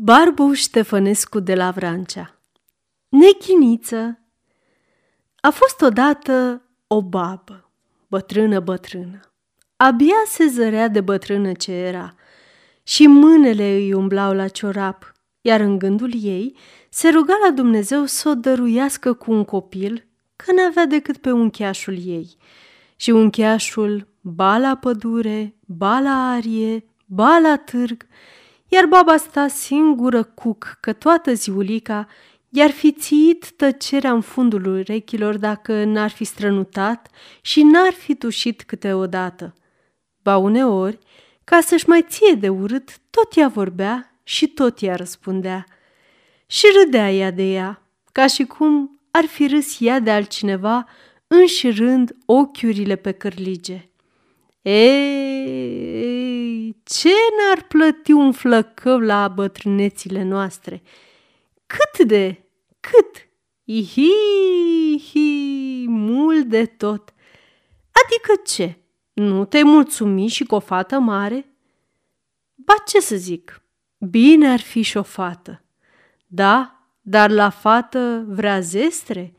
Barbu Ștefănescu de la Vrancea Nechiniță A fost odată o babă, bătrână, bătrână. Abia se zărea de bătrână ce era și mânele îi umblau la ciorap, iar în gândul ei se ruga la Dumnezeu să o dăruiască cu un copil, că n-avea decât pe uncheașul ei. Și uncheașul ba la pădure, ba la arie, ba la târg, iar baba sta singură cuc că toată ziulica i-ar fi țit tăcerea în fundul urechilor dacă n-ar fi strănutat și n-ar fi tușit câteodată. Ba uneori, ca să-și mai ție de urât, tot ea vorbea și tot ea răspundea. Și râdea ea de ea, ca și cum ar fi râs ea de altcineva, înșirând ochiurile pe cârlige. Ei, ce n-ar plăti un flăcău la bătrânețile noastre? Cât de, cât? Ihi, hi, mult de tot. Adică ce? Nu te-ai mulțumi și cu o fată mare? Ba ce să zic, bine ar fi și o fată. Da, dar la fată vrea zestre?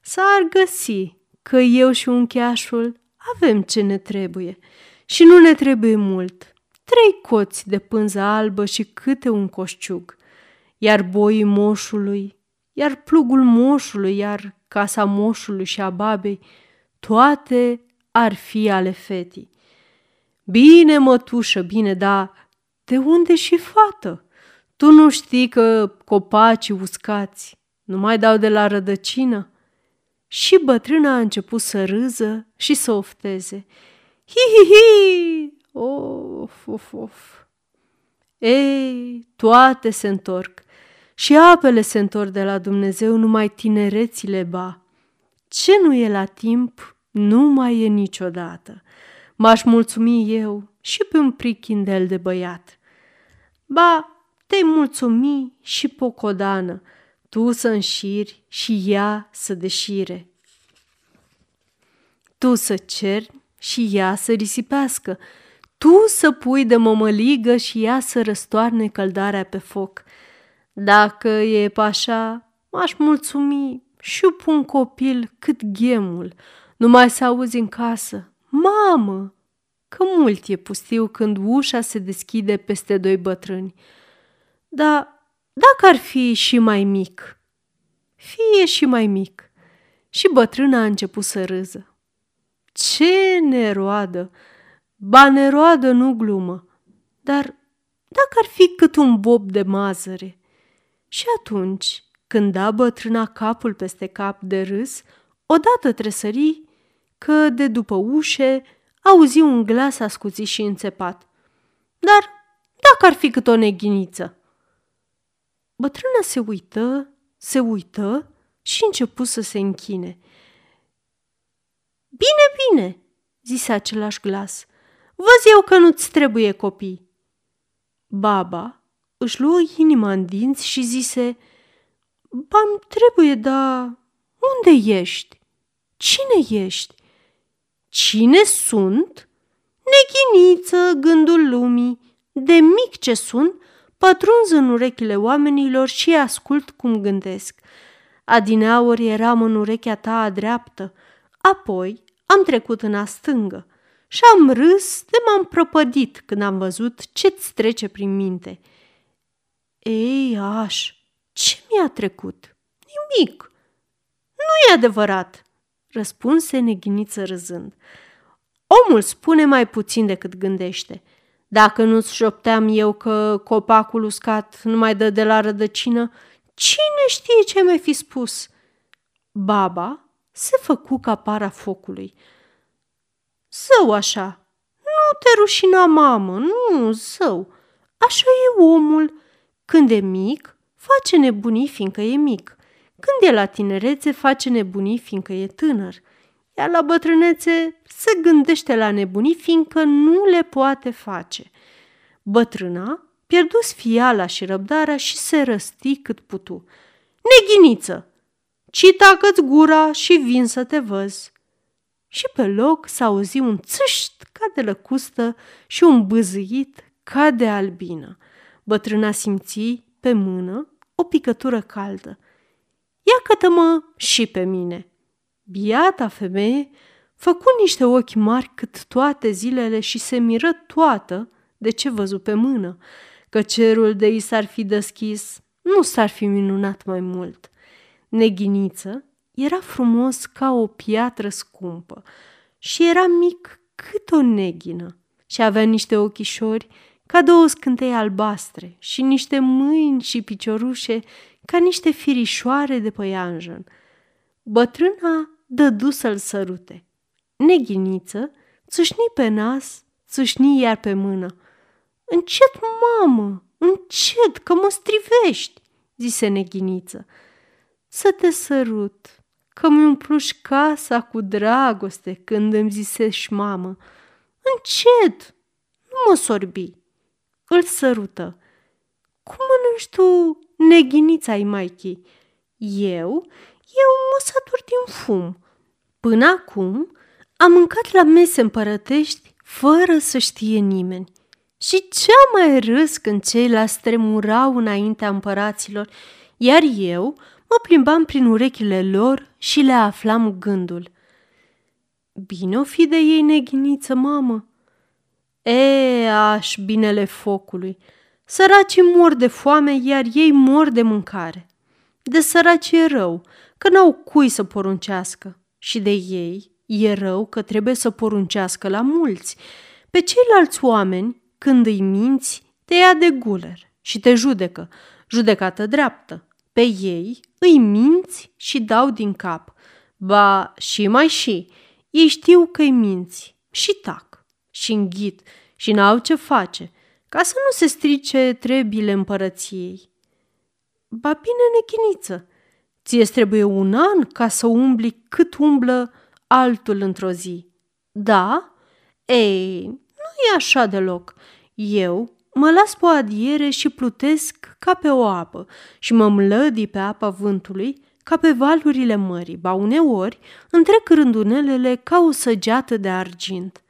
S-ar găsi că eu și uncheașul avem ce ne trebuie și nu ne trebuie mult. Trei coți de pânză albă și câte un coșciug, iar boii moșului, iar plugul moșului, iar casa moșului și a babei, toate ar fi ale fetii. Bine, mătușă, bine, dar de unde și fată? Tu nu știi că copacii uscați nu mai dau de la rădăcină? Și bătrâna a început să râză și să ofteze. Hi-hi-hi! Of, of, of! Ei, toate se întorc și apele se întorc de la Dumnezeu, numai tinerețile ba. Ce nu e la timp, nu mai e niciodată. M-aș mulțumi eu și pe un prichindel de băiat. Ba, te-ai mulțumi și pocodană, tu să înșiri și ea să deșire. Tu să ceri și ea să risipească, tu să pui de mămăligă și ea să răstoarne căldarea pe foc. Dacă e așa, m-aș mulțumi și pun copil cât ghemul, numai să auzi în casă, mamă, că mult e pustiu când ușa se deschide peste doi bătrâni. Dar dacă ar fi și mai mic, fie și mai mic. Și bătrâna a început să râză. Ce neroadă! Ba neroadă, nu glumă, dar dacă ar fi cât un bob de mazăre. Și atunci, când da bătrâna capul peste cap de râs, odată tresări că de după ușe auzi un glas ascuțit și înțepat. Dar dacă ar fi cât o neghiniță? Bătrâna se uită, se uită și începu să se închine. Bine, bine, zise același glas. Văz eu că nu-ți trebuie copii. Baba își luă inima în dinți și zise, Ba-mi trebuie, dar unde ești? Cine ești? Cine sunt? Neghiniță, gândul lumii, de mic ce sunt, pătrunz în urechile oamenilor și ascult cum gândesc. Adineauri eram în urechea ta a dreaptă, apoi am trecut în a stângă și am râs de m-am prăpădit când am văzut ce-ți trece prin minte. Ei, aș, ce mi-a trecut? Nimic. Nu e adevărat, răspunse neghiniță râzând. Omul spune mai puțin decât gândește – dacă nu-ți șopteam eu că copacul uscat nu mai dă de la rădăcină, cine știe ce mai fi spus? Baba se făcu ca para focului. Zău așa, nu te rușina, mamă, nu, zău. Așa e omul. Când e mic, face nebunii fiindcă e mic. Când e la tinerețe, face nebunii fiindcă e tânăr iar la bătrânețe se gândește la nebunii, fiindcă nu le poate face. Bătrâna pierdu fiala și răbdarea și se răsti cât putu. Neghiniță! Ci tacă gura și vin să te văz. Și pe loc s-a auzi un țâșt ca de lăcustă și un bâzâit ca de albină. Bătrâna simți pe mână o picătură caldă. Ia cătă-mă și pe mine. Biata femeie făcu niște ochi mari cât toate zilele și se miră toată de ce văzu pe mână, că cerul de i s-ar fi deschis, nu s-ar fi minunat mai mult. Neghiniță era frumos ca o piatră scumpă și era mic cât o neghină și avea niște ochișori ca două scântei albastre și niște mâini și piciorușe ca niște firișoare de păianjen. Bătrâna dădu să-l sărute. Neghiniță țâșni pe nas, țâșni iar pe mână. Încet, mamă, încet, că mă strivești, zise neghiniță. Să te sărut, că mi umpluși casa cu dragoste când îmi zisești mamă. Încet, nu mă sorbi. Îl sărută. Cum mănânci tu neghinița ai maichii? Eu, eu mă satur din fum. Până acum am mâncat la mese împărătești fără să știe nimeni. Și ce mai râs când ceilalți tremurau înaintea împăraților, iar eu mă plimbam prin urechile lor și le aflam gândul. Bine o fi de ei neghiniță, mamă. E, aș, binele focului, săracii mor de foame, iar ei mor de mâncare. De săraci e rău, că n-au cui să poruncească. Și de ei e rău că trebuie să poruncească la mulți. Pe ceilalți oameni, când îi minți, te ia de guler și te judecă, judecată dreaptă. Pe ei îi minți și dau din cap. Ba, și mai și, ei știu că îi minți și tac și înghit și n-au ce face, ca să nu se strice trebile împărăției. Ba bine, nechiniță, ție trebuie un an ca să umbli cât umblă altul într-o zi. Da? Ei, nu e așa deloc. Eu mă las pe o adiere și plutesc ca pe o apă și mă mlădi pe apa vântului ca pe valurile mării, ba uneori întrec rândunelele ca o săgeată de argint.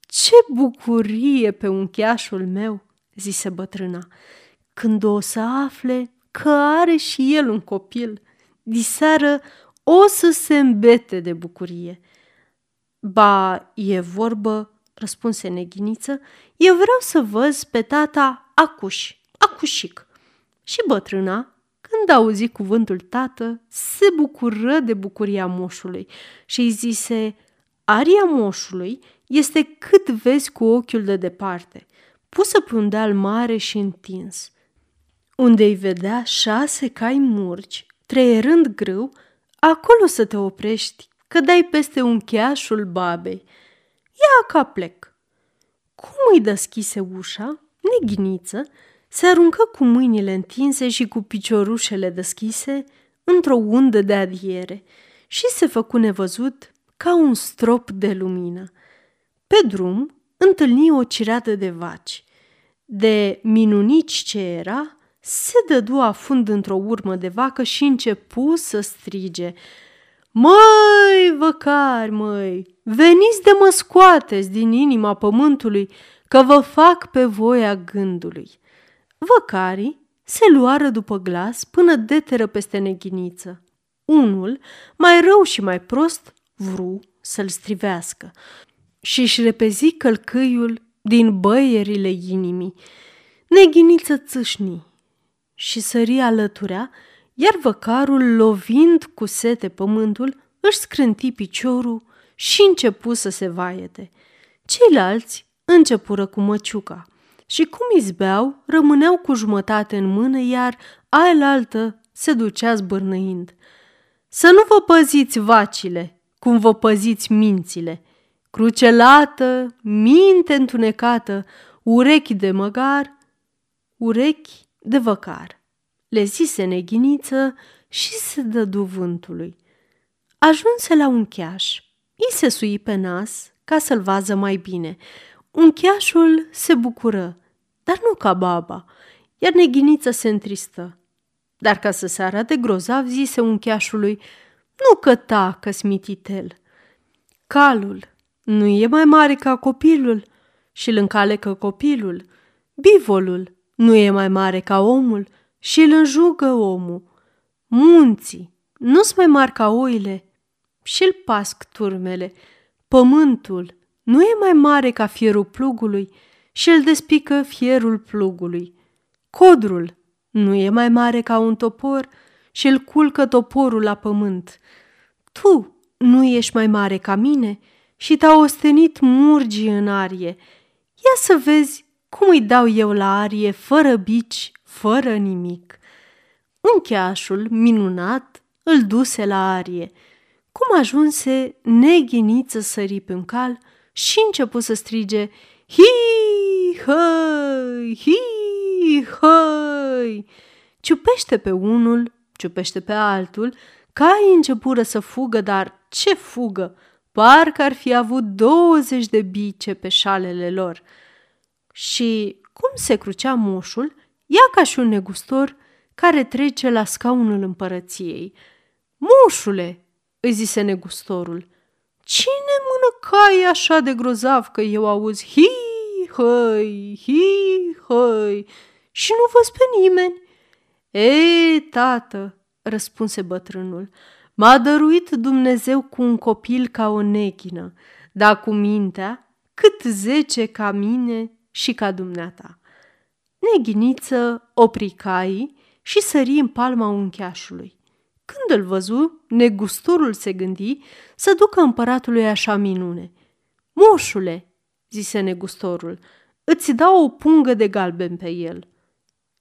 Ce bucurie pe uncheașul meu, zise bătrâna, când o să afle că are și el un copil. Diseară o să se îmbete de bucurie. Ba, e vorbă, răspunse neghiniță, eu vreau să văz pe tata acuș, acușic. Și bătrâna, când auzi cuvântul tată, se bucură de bucuria moșului și îi zise, aria moșului este cât vezi cu ochiul de departe, pusă pe un deal mare și întins, unde îi vedea șase cai murci, treierând grâu, acolo să te oprești, că dai peste uncheașul babei. Ia ca plec. Cum îi deschise ușa, neghiniță, se aruncă cu mâinile întinse și cu piciorușele deschise într-o undă de adiere și se făcu nevăzut ca un strop de lumină. Pe drum întâlni o cireadă de vaci. De minunici ce era, se dădu afund într-o urmă de vacă și începu să strige. Măi, văcari, măi, veniți de mă scoateți din inima pământului, că vă fac pe voia gândului. Văcarii se luară după glas până deteră peste neghiniță. Unul, mai rău și mai prost, vru să-l strivească și își repezi călcâiul din băierile inimii. Neghiniță țâșni și sări alăturea, iar văcarul, lovind cu sete pământul, își scrânti piciorul și începu să se vaiete. Ceilalți începură cu măciuca și cum izbeau, rămâneau cu jumătate în mână, iar aia se ducea zbârnăind. Să nu vă păziți vacile, cum vă păziți mințile – crucelată, minte întunecată, urechi de măgar, urechi de văcar. Le zise neghiniță și se dădu vântului. Ajunse la un cheaș. I se sui pe nas ca să-l vază mai bine. Uncheașul se bucură, dar nu ca baba, iar neghiniță se întristă. Dar ca să se arate grozav, zise uncheașului, nu căta că smititel. Calul nu e mai mare ca copilul și îl încalecă copilul. Bivolul nu e mai mare ca omul și îl înjugă omul. Munții nu-s mai mari ca oile și îl pasc turmele. Pământul nu e mai mare ca fierul plugului și îl despică fierul plugului. Codrul nu e mai mare ca un topor și îl culcă toporul la pământ. Tu nu ești mai mare ca mine și te-a ostenit murgii în arie. Ia să vezi cum îi dau eu la arie, fără bici, fără nimic. Uncheașul, minunat, îl duse la arie. Cum ajunse, neghiniță sări pe un cal și începu să strige Hi, hăi, hi, hăi! Ciupește pe unul, ciupește pe altul, caii începură să fugă, dar ce fugă! Parcă ar fi avut douăzeci de bice pe șalele lor. Și cum se crucea moșul, ia ca și un negustor care trece la scaunul împărăției. Moșule, îi zise negustorul, cine mână cai așa de grozav că eu auzi hi, hăi, hi, hăi și nu văz pe nimeni? E, tată, răspunse bătrânul, m-a dăruit Dumnezeu cu un copil ca o neghină, dar cu mintea cât zece ca mine și ca dumneata. Neghiniță opri caii și sări în palma uncheașului. Când îl văzu, negustorul se gândi să ducă împăratului așa minune. Moșule, zise negustorul, îți dau o pungă de galben pe el.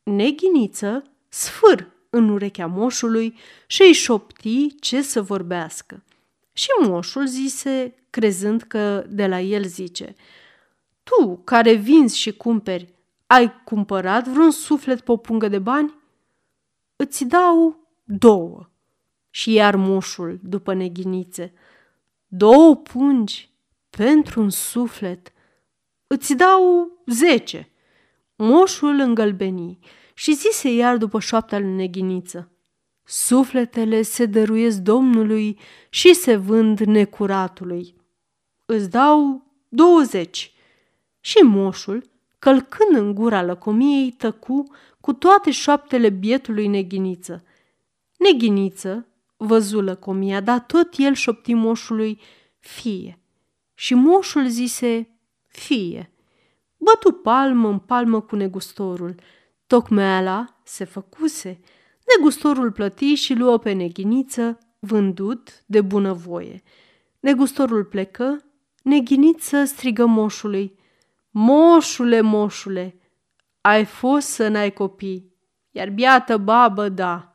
Neghiniță sfâr în urechea moșului și îi șopti ce să vorbească. Și moșul zise, crezând că de la el zice, Tu, care vinzi și cumperi, ai cumpărat vreun suflet pe o pungă de bani? Îți dau două. Și iar moșul, după neghinițe, două pungi pentru un suflet. Îți dau zece. Moșul îngălbeni și zise iar după șoapta lui neghiniță. Sufletele se dăruiesc Domnului și se vând necuratului. Îți dau douăzeci. Și moșul, călcând în gura lăcomiei, tăcu cu toate șoaptele bietului neghiniță. Neghiniță văzu lăcomia, dar tot el șopti moșului, fie. Și moșul zise, fie. Bătu palmă în palmă cu negustorul. Tocmeala se făcuse. Negustorul plăti și luă pe neghiniță, vândut de bunăvoie. Negustorul plecă, neghiniță strigă moșului. Moșule, moșule, ai fost să n-ai copii, iar biată babă, da.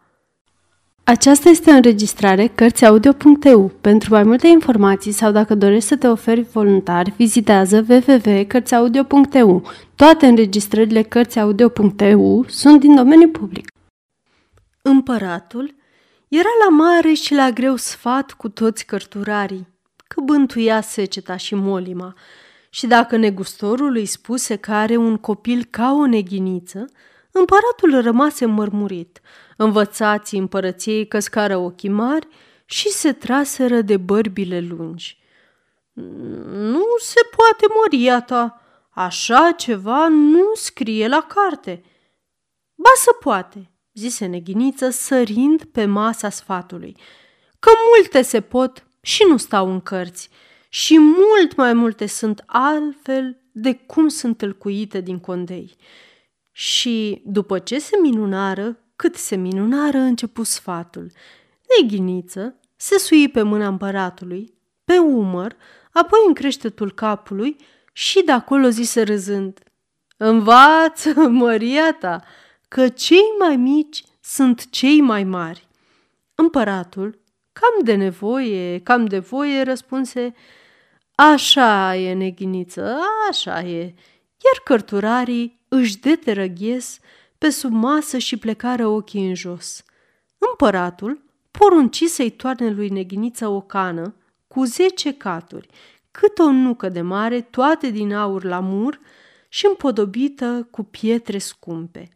Aceasta este o înregistrare Cărțiaudio.eu. Pentru mai multe informații sau dacă dorești să te oferi voluntar, vizitează www.cărțiaudio.eu. Toate înregistrările Cărțiaudio.eu sunt din domeniu public. Împăratul era la mare și la greu sfat cu toți cărturarii, că bântuia seceta și molima, și dacă negustorul îi spuse că are un copil ca o neghiniță, împăratul rămase mărmurit. Învățații împărăției căscară ochii mari și se traseră de bărbile lungi. Nu se poate, măria ta, așa ceva nu scrie la carte. Ba să poate, zise neghiniță sărind pe masa sfatului, că multe se pot și nu stau în cărți și mult mai multe sunt altfel de cum sunt tâlcuite din condei. Și după ce se minunară, cât se minunară, începu sfatul. Neghiniță se sui pe mâna împăratului, pe umăr, apoi în creștetul capului și de acolo zise râzând. Învață, măria ta, că cei mai mici sunt cei mai mari. Împăratul, cam de nevoie, cam de voie, răspunse, Așa e, neghiniță, așa e. Iar cărturarii își deterăghies pe sub masă și plecară ochii în jos. Împăratul porunci să-i toarne lui neghiniță o cană cu zece caturi, cât o nucă de mare, toate din aur la mur și împodobită cu pietre scumpe.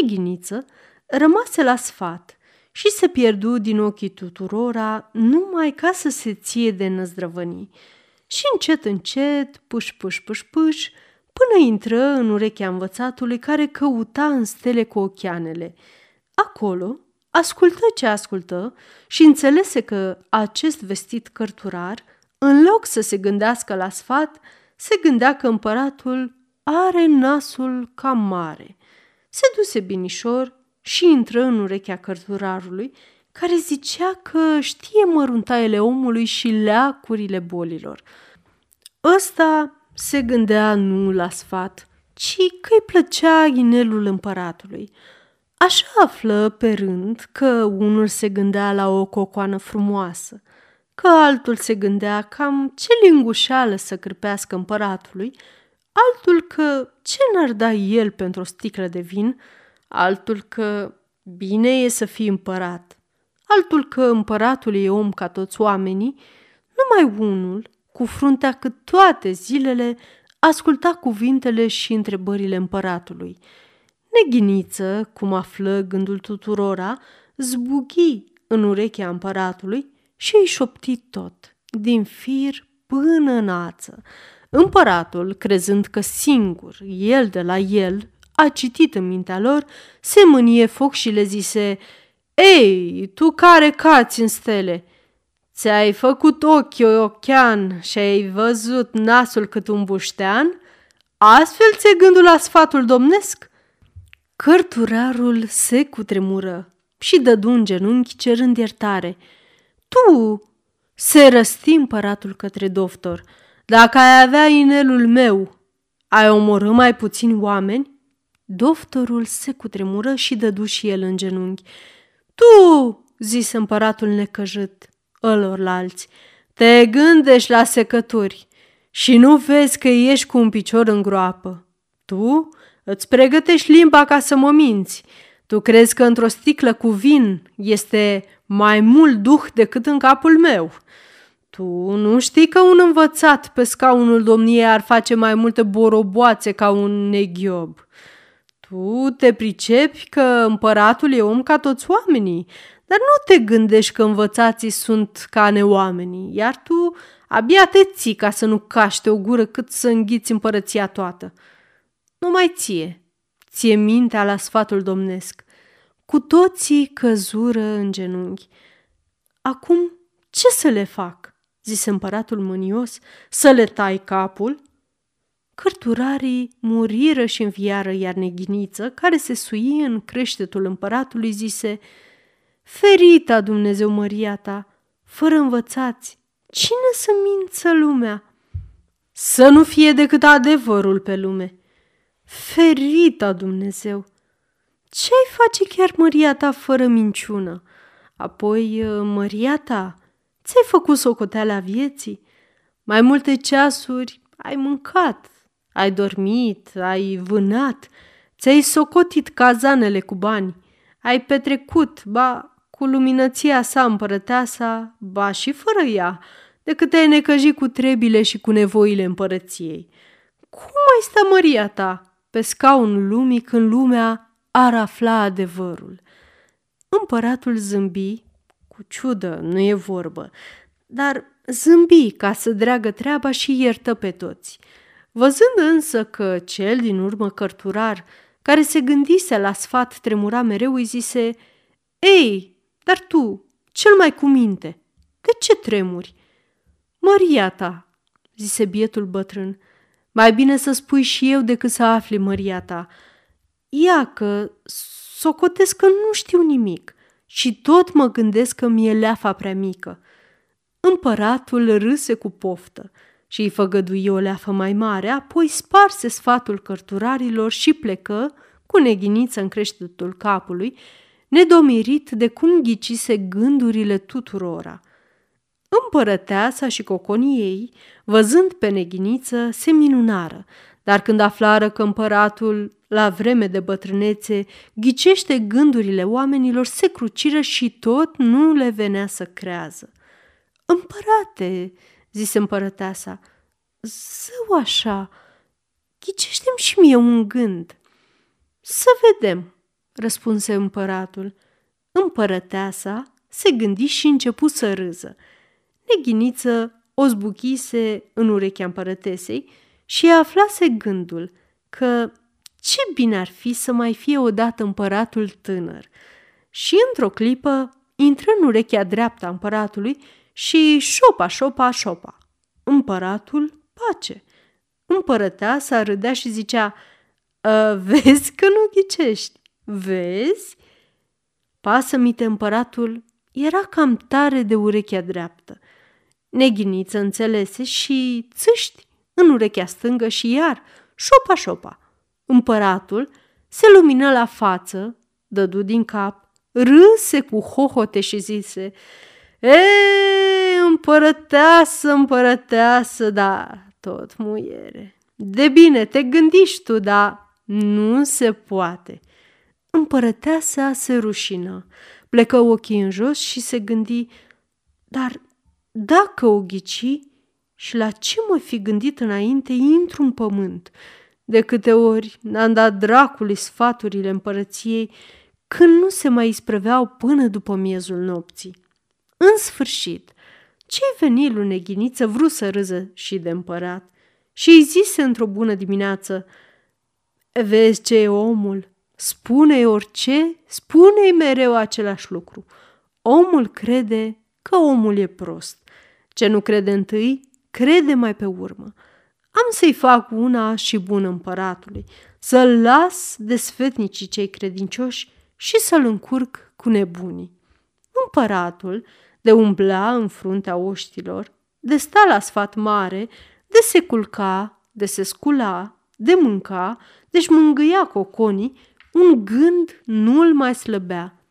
Neghiniță rămase la sfat și se pierdu din ochii tuturora numai ca să se ție de năzdrăvănii și încet, încet, puș, puș, puș, puș, până intră în urechea învățatului care căuta în stele cu ochianele. Acolo ascultă ce ascultă și înțelese că acest vestit cărturar, în loc să se gândească la sfat, se gândea că împăratul are nasul cam mare. Se duse binișor și intră în urechea cărturarului, care zicea că știe măruntaiele omului și leacurile bolilor. Ăsta se gândea nu la sfat, ci că îi plăcea inelul împăratului. Așa află pe rând că unul se gândea la o cocoană frumoasă, că altul se gândea cam ce lingușeală să cârpească împăratului, altul că ce n-ar da el pentru o sticlă de vin, altul că bine e să fii împărat, altul că împăratul e om ca toți oamenii, numai unul, cu fruntea cât toate zilele, asculta cuvintele și întrebările împăratului. Neghiniță, cum află gândul tuturora, zbughi în urechea împăratului și îi șopti tot, din fir până în ață. Împăratul, crezând că singur, el de la el, a citit în mintea lor, se mânie foc și le zise, Ei, tu care cați în stele, ți-ai făcut ochii ochean și ai văzut nasul cât un buștean? Astfel ți-e gândul la sfatul domnesc?" Cărturarul se cutremură și dădu un genunchi cerând iertare. Tu, se răsti împăratul către doctor, dacă ai avea inelul meu, ai omorât mai puțini oameni? Doctorul se cutremură și dădu și el în genunchi. Tu, zise împăratul necăjit ălorlalți, te gândești la secături și nu vezi că ești cu un picior în groapă. Tu îți pregătești limba ca să mă minți. Tu crezi că într-o sticlă cu vin este mai mult duh decât în capul meu. Tu nu știi că un învățat pe scaunul domniei ar face mai multe boroboațe ca un neghiob. Tu te pricepi că împăratul e om ca toți oamenii, dar nu te gândești că învățații sunt ca neoamenii, iar tu abia te ții ca să nu caște o gură cât să înghiți împărăția toată. Numai ție, ție mintea la sfatul domnesc. Cu toții căzură în genunchi. Acum ce să le fac? zise împăratul mânios, să le tai capul? Cărturarii muriră și înviară, iar neghiniță, care se sui în creștetul împăratului, zise, Ferita Dumnezeu măria ta, fără învățați, cine să mință lumea? Să nu fie decât adevărul pe lume. Ferita Dumnezeu! Ce-ai face chiar măria ta fără minciună? Apoi, măria ta, ți-ai făcut socoteala vieții? Mai multe ceasuri ai mâncat, ai dormit, ai vânat, ți-ai socotit cazanele cu bani, ai petrecut, ba, cu luminăția sa împărăteasa, ba și fără ea, decât te-ai necăjit cu trebile și cu nevoile împărăției. Cum mai sta măria ta pe scaunul lumii când lumea ar afla adevărul? Împăratul zâmbi, cu ciudă, nu e vorbă, dar zâmbi ca să dreagă treaba și iertă pe toți. Văzând însă că cel din urmă cărturar, care se gândise la sfat, tremura mereu, îi zise, Ei, dar tu, cel mai cu minte, de ce tremuri? Măria ta, zise bietul bătrân, mai bine să spui și eu decât să afli măria ta. Ia că socotesc că nu știu nimic și tot mă gândesc că mi-e leafa prea mică. Împăratul râse cu poftă și îi făgădui o leafă mai mare, apoi sparse sfatul cărturarilor și plecă, cu neghiniță în creștetul capului, nedomirit de cum ghicise gândurile tuturora. Împărăteasa și coconii ei, văzând pe neghiniță, se minunară, dar când aflară că împăratul, la vreme de bătrânețe, ghicește gândurile oamenilor, se cruciră și tot nu le venea să crează. Împărate, zise împărăteasa, zău așa, ghicește-mi și mie un gând. Să vedem, răspunse împăratul. Împărăteasa se gândi și începu să râză. Neghiniță o zbuchise în urechea împărătesei și aflase gândul că ce bine ar fi să mai fie odată împăratul tânăr. și într-o clipă intră în urechea dreaptă a împăratului și șopa, șopa, șopa. Împăratul pace. Împărăteasa râdea și zicea, ă, Vezi că nu ghicești, vezi? Pasă-mi-te împăratul era cam tare de urechea dreaptă. Neghiniță înțelese și țâști în urechea stângă și iar șopa, șopa. Împăratul se lumină la față, dădu din cap, râse cu hohote și zise, E, împărăteasă, împărăteasă, da, tot muiere. De bine, te gândiști tu, dar nu se poate. Împărăteasa se rușină, plecă ochii în jos și se gândi, dar dacă o ghici și la ce mă fi gândit înainte, intru în pământ. De câte ori n-am dat dracului sfaturile împărăției, când nu se mai isprăveau până după miezul nopții. În sfârșit, ce-i veni lui Neghiniță vrut să râză și de împărat și îi zise într-o bună dimineață, Vezi ce e omul? Spune-i orice, spune-i mereu același lucru. Omul crede că omul e prost. Ce nu crede întâi, crede mai pe urmă. Am să-i fac una și bună împăratului, să-l las de sfetnicii cei credincioși și să-l încurc cu nebunii. Împăratul, de umbla în fruntea oștilor, de sta la sfat mare, de se culca, de se scula, de mânca, deci mângâia coconii, un gând nu-l mai slăbea.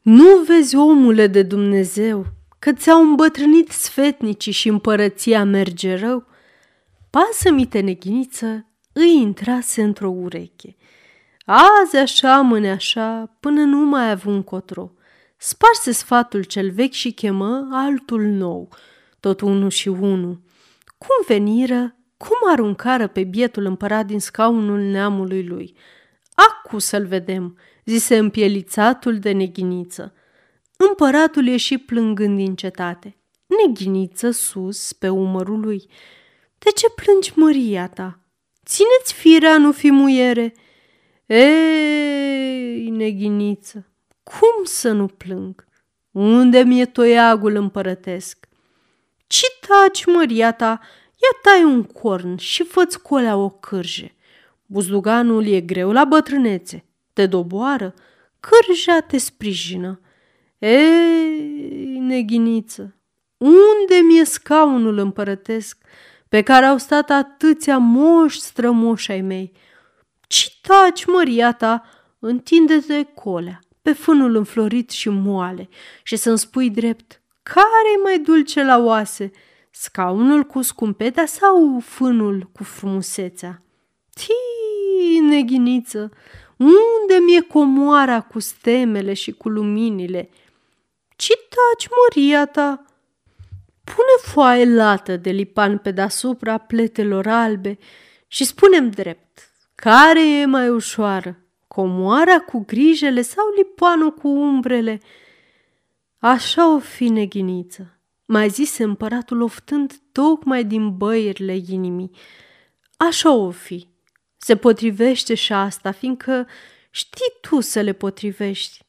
Nu vezi, omule de Dumnezeu, că ți-au îmbătrânit sfetnicii și împărăția merge rău? Pasă-mi neghiniță îi intrase într-o ureche. Azi așa, mâine așa, până nu mai avu încotro. Sparse sfatul cel vechi și chemă altul nou, tot unul și unul. Cum veniră, cum aruncară pe bietul împărat din scaunul neamului lui. Acu să-l vedem, zise împielițatul de neghiniță. Împăratul ieși plângând din cetate. Neghiniță sus pe umărul lui. De ce plângi măria ta? Țineți firea, nu fi muiere. Ei, neghiniță, cum să nu plâng? Unde mi-e toiagul împărătesc? Ci taci, măria ta, ia tai un corn și fă-ți colea o cârje. Buzduganul e greu la bătrânețe, te doboară, cârja te sprijină. Ei, neghiniță, unde mi-e scaunul împărătesc pe care au stat atâția moși strămoși ai mei? Ci taci, măria ta, întinde-te colea pe fânul înflorit și moale și să-mi spui drept, care e mai dulce la oase, scaunul cu scumpeta sau fânul cu frumusețea? Tii, neghiniță, unde mi-e comoara cu stemele și cu luminile? Ci taci, măria ta! Pune foaie lată de lipan pe deasupra pletelor albe și spunem drept, care e mai ușoară, comoara cu grijele sau lipanul cu umbrele? Așa o fi neghiniță, mai zise împăratul oftând tocmai din băierile inimii. Așa o fi. Se potrivește și asta, fiindcă știi tu să le potrivești.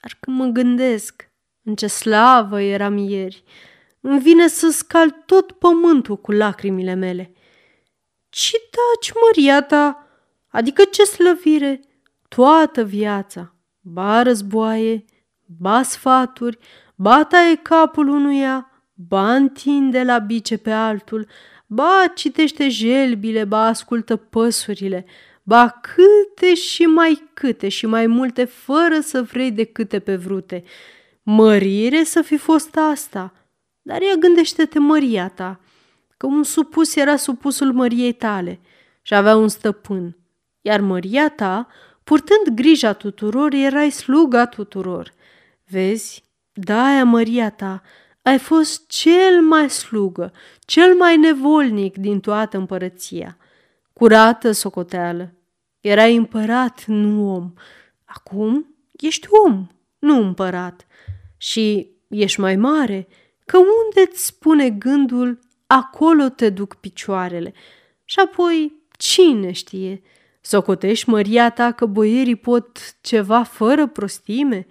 Dar când mă gândesc în ce slavă eram ieri, îmi vine să scal tot pământul cu lacrimile mele. Ce taci, măria ta? Adică ce slăvire? Toată viața, ba războaie, ba sfaturi, ba taie capul unuia, ba întinde la bice pe altul, ba citește jelbile, ba ascultă păsurile, ba câte și mai câte și mai multe, fără să vrei de câte pe vrute. Mărire să fi fost asta, dar ea gândește-te măria ta, că un supus era supusul măriei tale și avea un stăpân, iar măria ta, purtând grija tuturor, erai sluga tuturor. Vezi, da, măria ta, ai fost cel mai slugă, cel mai nevolnic din toată împărăția. Curată socoteală. Erai împărat, nu om. Acum ești om, nu împărat. Și ești mai mare, că unde îți spune gândul, acolo te duc picioarele. Și apoi, cine știe, Socotești, măria ta, că boierii pot ceva fără prostime?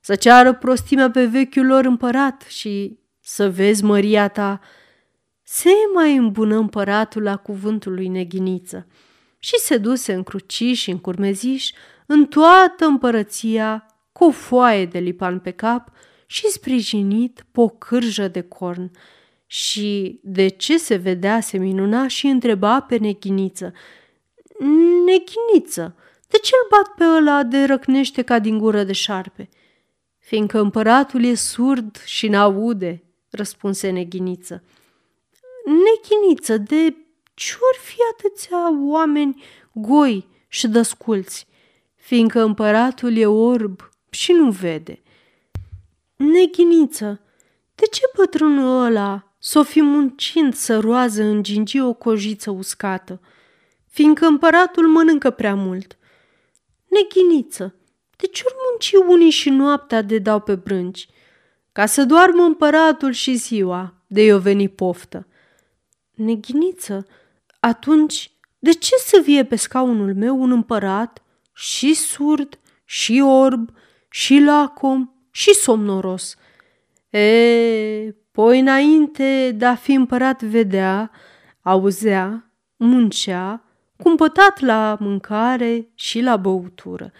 Să ceară prostimea pe vechiul lor împărat și să vezi, măria ta, se mai îmbună împăratul la cuvântul lui Neghiniță și se duse în cruciș și în curmeziș în toată împărăția cu o foaie de lipan pe cap și sprijinit pe o cârjă de corn. Și de ce se vedea se minuna și întreba pe Neghiniță. Neghiniță, de ce îl bat pe ăla de răcnește ca din gură de șarpe? Fiindcă împăratul e surd și n-aude, răspunse Neghiniță. Nechiniță, de ce-or fi atâția oameni goi și dăsculți, fiindcă împăratul e orb și nu vede. Neghiniță, de ce bătrânul ăla s-o fi muncind să roază în gingi o cojiță uscată, fiindcă împăratul mănâncă prea mult? Neghiniță, de ce ori munci unii și noaptea de dau pe brânci? Ca să doarmă împăratul și ziua, de i-o veni poftă. Neghiniță, atunci de ce să vie pe scaunul meu un împărat și surd, și orb, și lacom, și somnoros? E, poi înainte de a fi împărat vedea, auzea, muncea, cumpătat la mâncare și la băutură.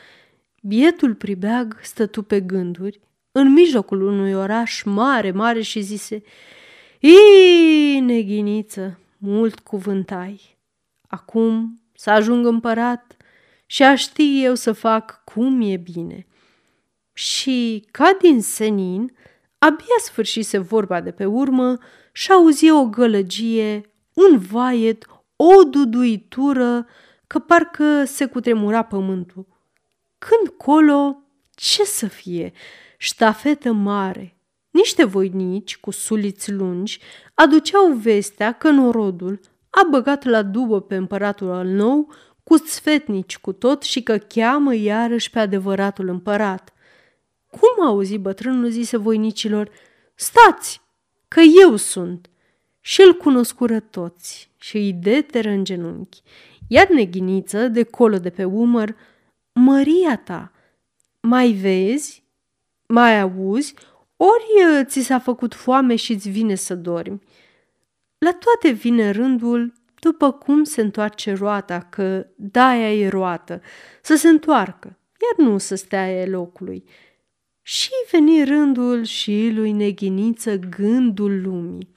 Bietul pribeag stătu pe gânduri, în mijlocul unui oraș mare, mare și zise – Ii, neghiniță, mult cuvântai. Acum să ajung împărat și aș ști eu să fac cum e bine. Și, ca din senin, abia sfârșise vorba de pe urmă și auzi o gălăgie, un vaiet, o duduitură, că parcă se cutremura pământul. Când colo, ce să fie? Ștafetă mare, niște voinici cu suliți lungi aduceau vestea că norodul a băgat la dubă pe împăratul al nou cu sfetnici cu tot și că cheamă iarăși pe adevăratul împărat. Cum auzi bătrânul zise voinicilor, stați, că eu sunt. Și îl cunoscură toți și îi deteră în genunchi. Iar neghiniță, de colo de pe umăr, Măria ta, mai vezi, mai auzi ori ți s-a făcut foame și îți vine să dormi. La toate vine rândul după cum se întoarce roata, că daia e roată, să se întoarcă, iar nu să stea e locului. Și veni rândul și lui neghiniță gândul lumii.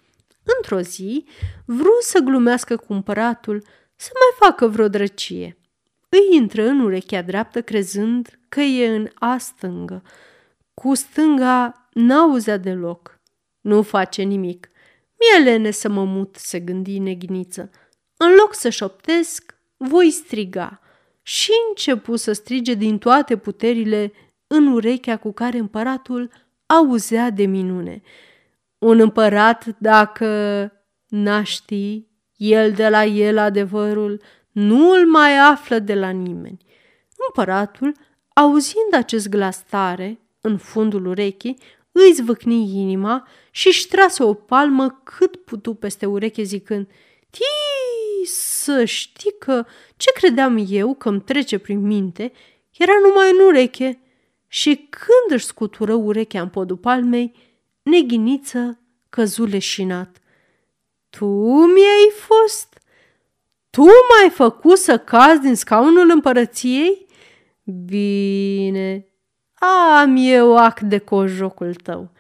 Într-o zi, vrut să glumească cu împăratul, să mai facă vreo drăcie. Îi intră în urechea dreaptă crezând că e în a stângă. Cu stânga N-auzea deloc. Nu face nimic. Mie lene să mă mut, se gândi neghiniță. În loc să șoptesc, voi striga. Și începu să strige din toate puterile în urechea cu care împăratul auzea de minune. Un împărat, dacă n-a ști, el de la el adevărul, nu îl mai află de la nimeni. Împăratul, auzind acest glas tare, în fundul urechii, îi zvâcni inima și își trase o palmă cât putu peste ureche zicând Tii, să știi că ce credeam eu că îmi trece prin minte era numai în ureche. Și când își scutură urechea în podul palmei, neghiniță căzu leșinat. Tu mi-ai fost? Tu m-ai făcut să cazi din scaunul împărăției? Bine, am eu ac de cojocul tău.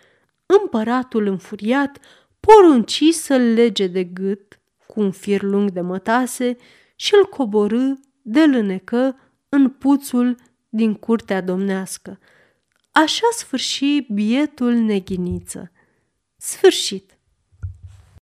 Împăratul înfuriat porunci să-l lege de gât cu un fir lung de mătase și îl coborâ de lânecă în puțul din curtea domnească. Așa sfârși bietul neghiniță. Sfârșit.